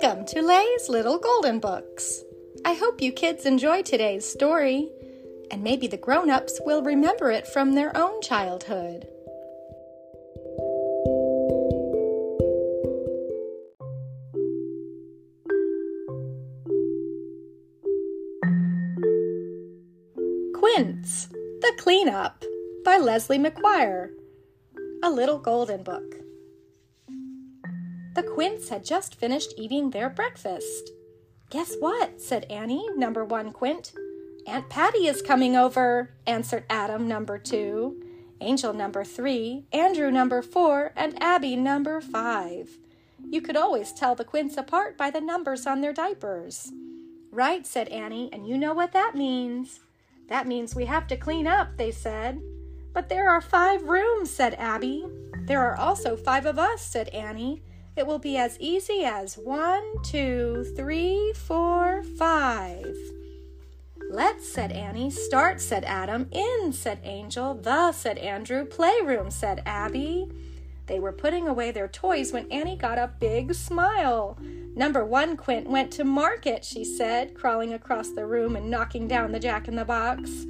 Welcome to Lay's Little Golden Books. I hope you kids enjoy today's story, and maybe the grown ups will remember it from their own childhood. Quints The Cleanup by Leslie McGuire. A Little Golden Book. The Quints had just finished eating their breakfast. Guess what? said Annie, number one Quint. Aunt Patty is coming over, answered Adam, number two, Angel, number three, Andrew, number four, and Abby, number five. You could always tell the Quints apart by the numbers on their diapers. Right, said Annie, and you know what that means. That means we have to clean up, they said. But there are five rooms, said Abby. There are also five of us, said Annie. It will be as easy as one, two, three, four, five. Let's, said Annie. Start, said Adam. In, said Angel. The, said Andrew. Playroom, said Abby. They were putting away their toys when Annie got a big smile. Number one Quint went to market, she said, crawling across the room and knocking down the jack in the box.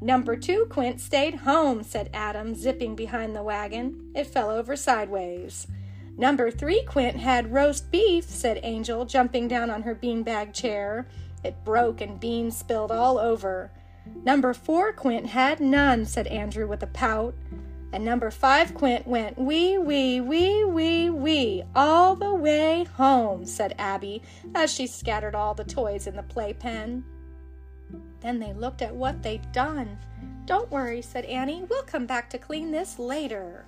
Number two Quint stayed home, said Adam, zipping behind the wagon. It fell over sideways. Number three Quint had roast beef, said Angel, jumping down on her beanbag chair. It broke and beans spilled all over. Number four Quint had none, said Andrew with a pout. And number five Quint went wee, wee, wee, wee, wee, all the way home, said Abby, as she scattered all the toys in the playpen. Then they looked at what they'd done. Don't worry, said Annie. We'll come back to clean this later.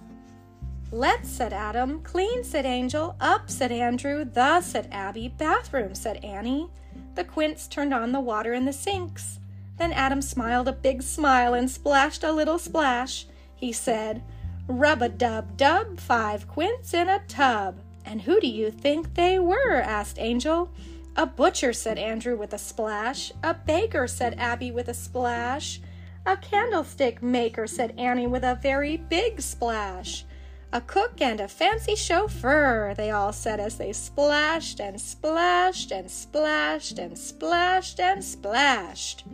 Let's, said Adam. Clean, said Angel. Up, said Andrew. The, said Abby. Bathroom, said Annie. The Quints turned on the water in the sinks. Then Adam smiled a big smile and splashed a little splash. He said, Rub a dub dub, five quints in a tub. And who do you think they were? asked Angel. A butcher, said Andrew with a splash. A baker, said Abby with a splash. A candlestick maker, said Annie with a very big splash. A cook and a fancy chauffeur, they all said as they splashed and splashed and splashed and splashed and splashed.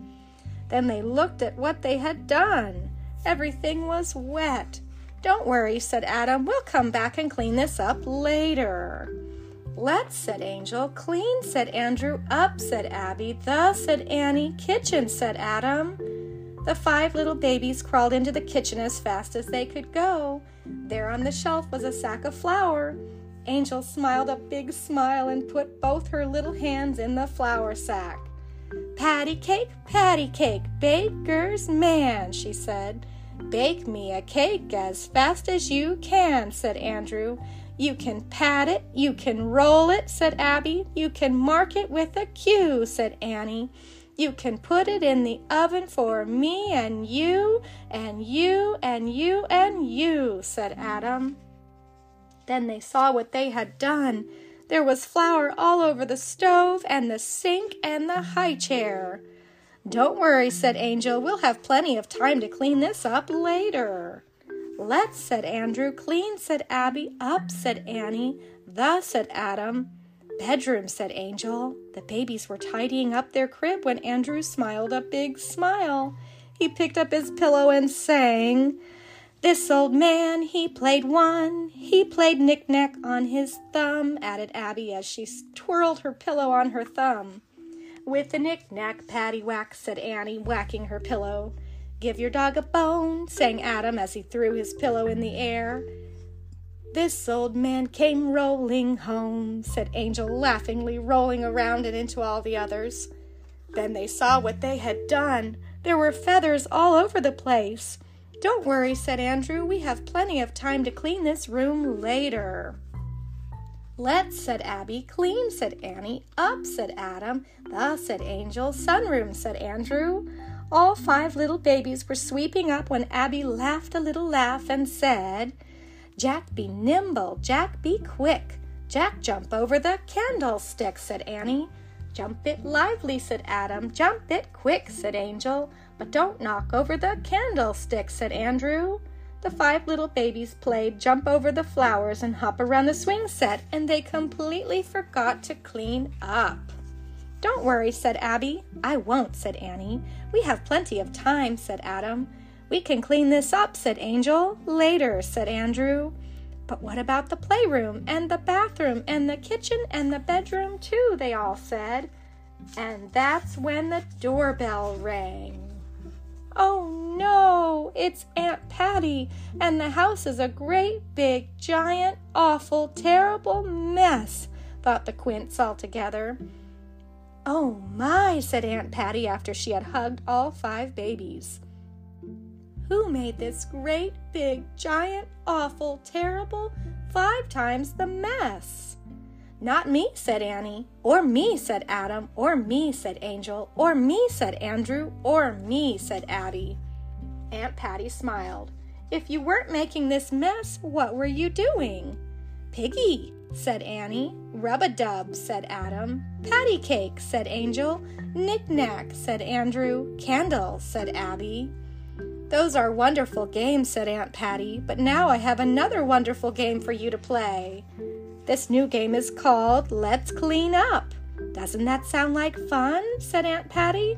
Then they looked at what they had done. Everything was wet. Don't worry, said Adam. We'll come back and clean this up later. Let's, said Angel. Clean, said Andrew. Up, said Abby. The, said Annie. Kitchen, said Adam. The five little babies crawled into the kitchen as fast as they could go. There on the shelf was a sack of flour. Angel smiled a big smile and put both her little hands in the flour sack. Patty cake, patty cake, baker's man, she said. Bake me a cake as fast as you can, said Andrew. You can pat it, you can roll it, said Abby. You can mark it with a Q, said Annie. You can put it in the oven for me and you and you and you and you, said Adam. Then they saw what they had done. There was flour all over the stove and the sink and the high chair. Don't worry, said Angel. We'll have plenty of time to clean this up later. Let's, said Andrew. Clean, said Abby. Up, said Annie. The, said Adam. Bedroom, said Angel. The babies were tidying up their crib when Andrew smiled a big smile. He picked up his pillow and sang, This old man, he played one. He played knick-knack on his thumb, added Abby as she twirled her pillow on her thumb. With a knick-knack, patty-whack, said Annie, whacking her pillow. Give your dog a bone, sang Adam as he threw his pillow in the air. This old man came rolling home, said Angel, laughingly rolling around and into all the others. Then they saw what they had done. There were feathers all over the place. Don't worry, said Andrew. We have plenty of time to clean this room later. Let's, said Abby. Clean, said Annie. Up, said Adam. The, said Angel. Sunroom, said Andrew. All five little babies were sweeping up when Abby laughed a little laugh and said, Jack be nimble, Jack be quick. Jack jump over the candlestick, said Annie. Jump it lively, said Adam. Jump it quick, said Angel. But don't knock over the candlestick, said Andrew. The five little babies played jump over the flowers and hop around the swing set, and they completely forgot to clean up. Don't worry, said Abby. I won't, said Annie. We have plenty of time, said Adam. We can clean this up, said Angel. Later, said Andrew. But what about the playroom and the bathroom and the kitchen and the bedroom, too? They all said. And that's when the doorbell rang. Oh no, it's Aunt Patty, and the house is a great big, giant, awful, terrible mess, thought the Quints all together. Oh my, said Aunt Patty after she had hugged all five babies. Who made this great, big, giant, awful, terrible, five times the mess? Not me, said Annie. Or me, said Adam. Or me, said Angel. Or me, said Andrew. Or me, said Abby. Aunt Patty smiled. If you weren't making this mess, what were you doing? Piggy, said Annie. Rub a dub, said Adam. Patty cake, said Angel. Knick knack, said Andrew. Candle, said Abby. Those are wonderful games, said Aunt Patty, but now I have another wonderful game for you to play. This new game is called Let's Clean Up. Doesn't that sound like fun? said Aunt Patty.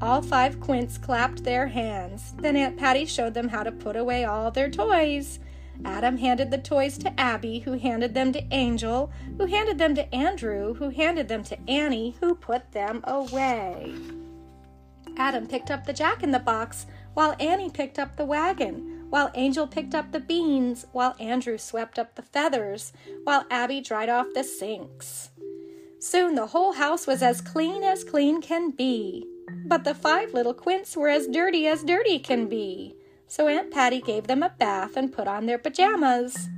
All five quints clapped their hands. Then Aunt Patty showed them how to put away all their toys. Adam handed the toys to Abby, who handed them to Angel, who handed them to Andrew, who handed them to Annie, who put them away. Adam picked up the jack in the box, while Annie picked up the wagon while Angel picked up the beans, while Andrew swept up the feathers, while Abby dried off the sinks. Soon the whole house was as clean as clean can be. But the five little quints were as dirty as dirty can be. So Aunt Patty gave them a bath and put on their pajamas.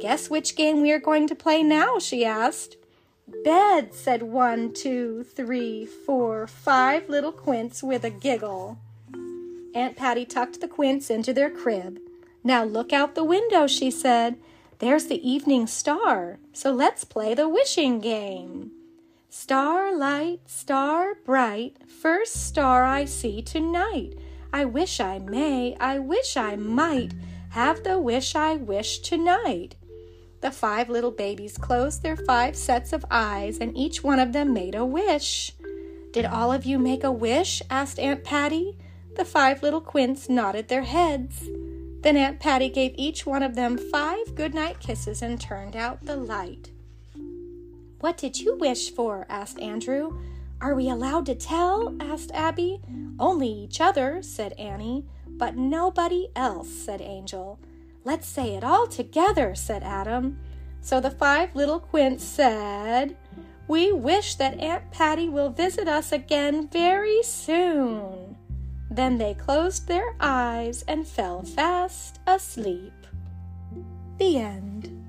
Guess which game we are going to play now? she asked. Bed, said one, two, three, four, five little quints with a giggle. Aunt Patty tucked the quints into their crib. Now look out the window, she said. There's the evening star, so let's play the wishing game. Starlight, star bright, first star I see tonight. I wish I may, I wish I might have the wish I wish tonight. The five little babies closed their five sets of eyes, and each one of them made a wish. Did all of you make a wish? asked Aunt Patty. The five little quints nodded their heads. Then Aunt Patty gave each one of them five goodnight kisses and turned out the light. What did you wish for? asked Andrew. Are we allowed to tell? asked Abby. Only each other, said Annie. But nobody else, said Angel. Let's say it all together, said Adam. So the five little quints said, We wish that Aunt Patty will visit us again very soon. Then they closed their eyes and fell fast asleep. The end.